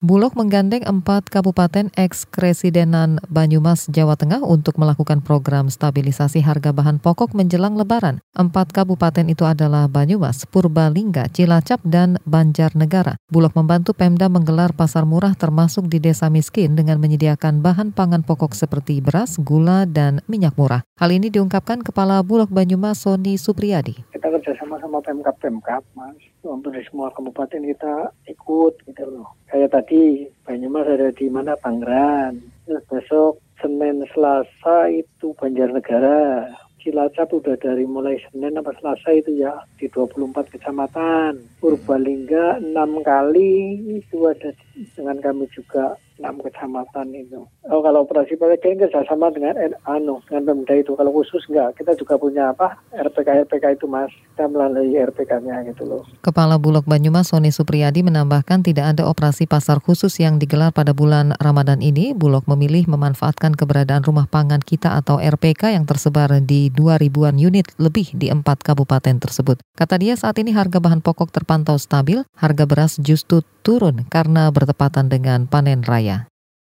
Bulog menggandeng empat kabupaten eks-kresidenan Banyumas, Jawa Tengah untuk melakukan program stabilisasi harga bahan pokok menjelang lebaran. Empat kabupaten itu adalah Banyumas, Purbalingga, Cilacap, dan Banjarnegara. Bulog membantu Pemda menggelar pasar murah termasuk di desa miskin dengan menyediakan bahan pangan pokok seperti beras, gula, dan minyak murah. Hal ini diungkapkan Kepala Bulog Banyumas Sony Supriyadi. Kita kerjasama sama Pemkap-Pemkap, Mas. Untuk di semua kabupaten kita ikut tadi Banyumas ada di mana? Pangeran terus besok Senin Selasa itu Banjarnegara. Cilacap udah dari mulai Senin sampai Selasa itu ya di 24 kecamatan Purbalingga enam kali itu ada dengan kami juga enam kecamatan itu. Oh kalau operasi PPK kerjasama dengan anu dengan Pemda itu. Kalau khusus enggak, kita juga punya apa RPK RPK itu mas. Kita melalui RPK-nya gitu loh. Kepala Bulog Banyumas Sony Supriyadi menambahkan tidak ada operasi pasar khusus yang digelar pada bulan Ramadan ini. Bulog memilih memanfaatkan keberadaan rumah pangan kita atau RPK yang tersebar di 2 ribuan unit lebih di empat kabupaten tersebut. Kata dia saat ini harga bahan pokok terpantau stabil, harga beras justru turun karena bertepatan dengan panen raya.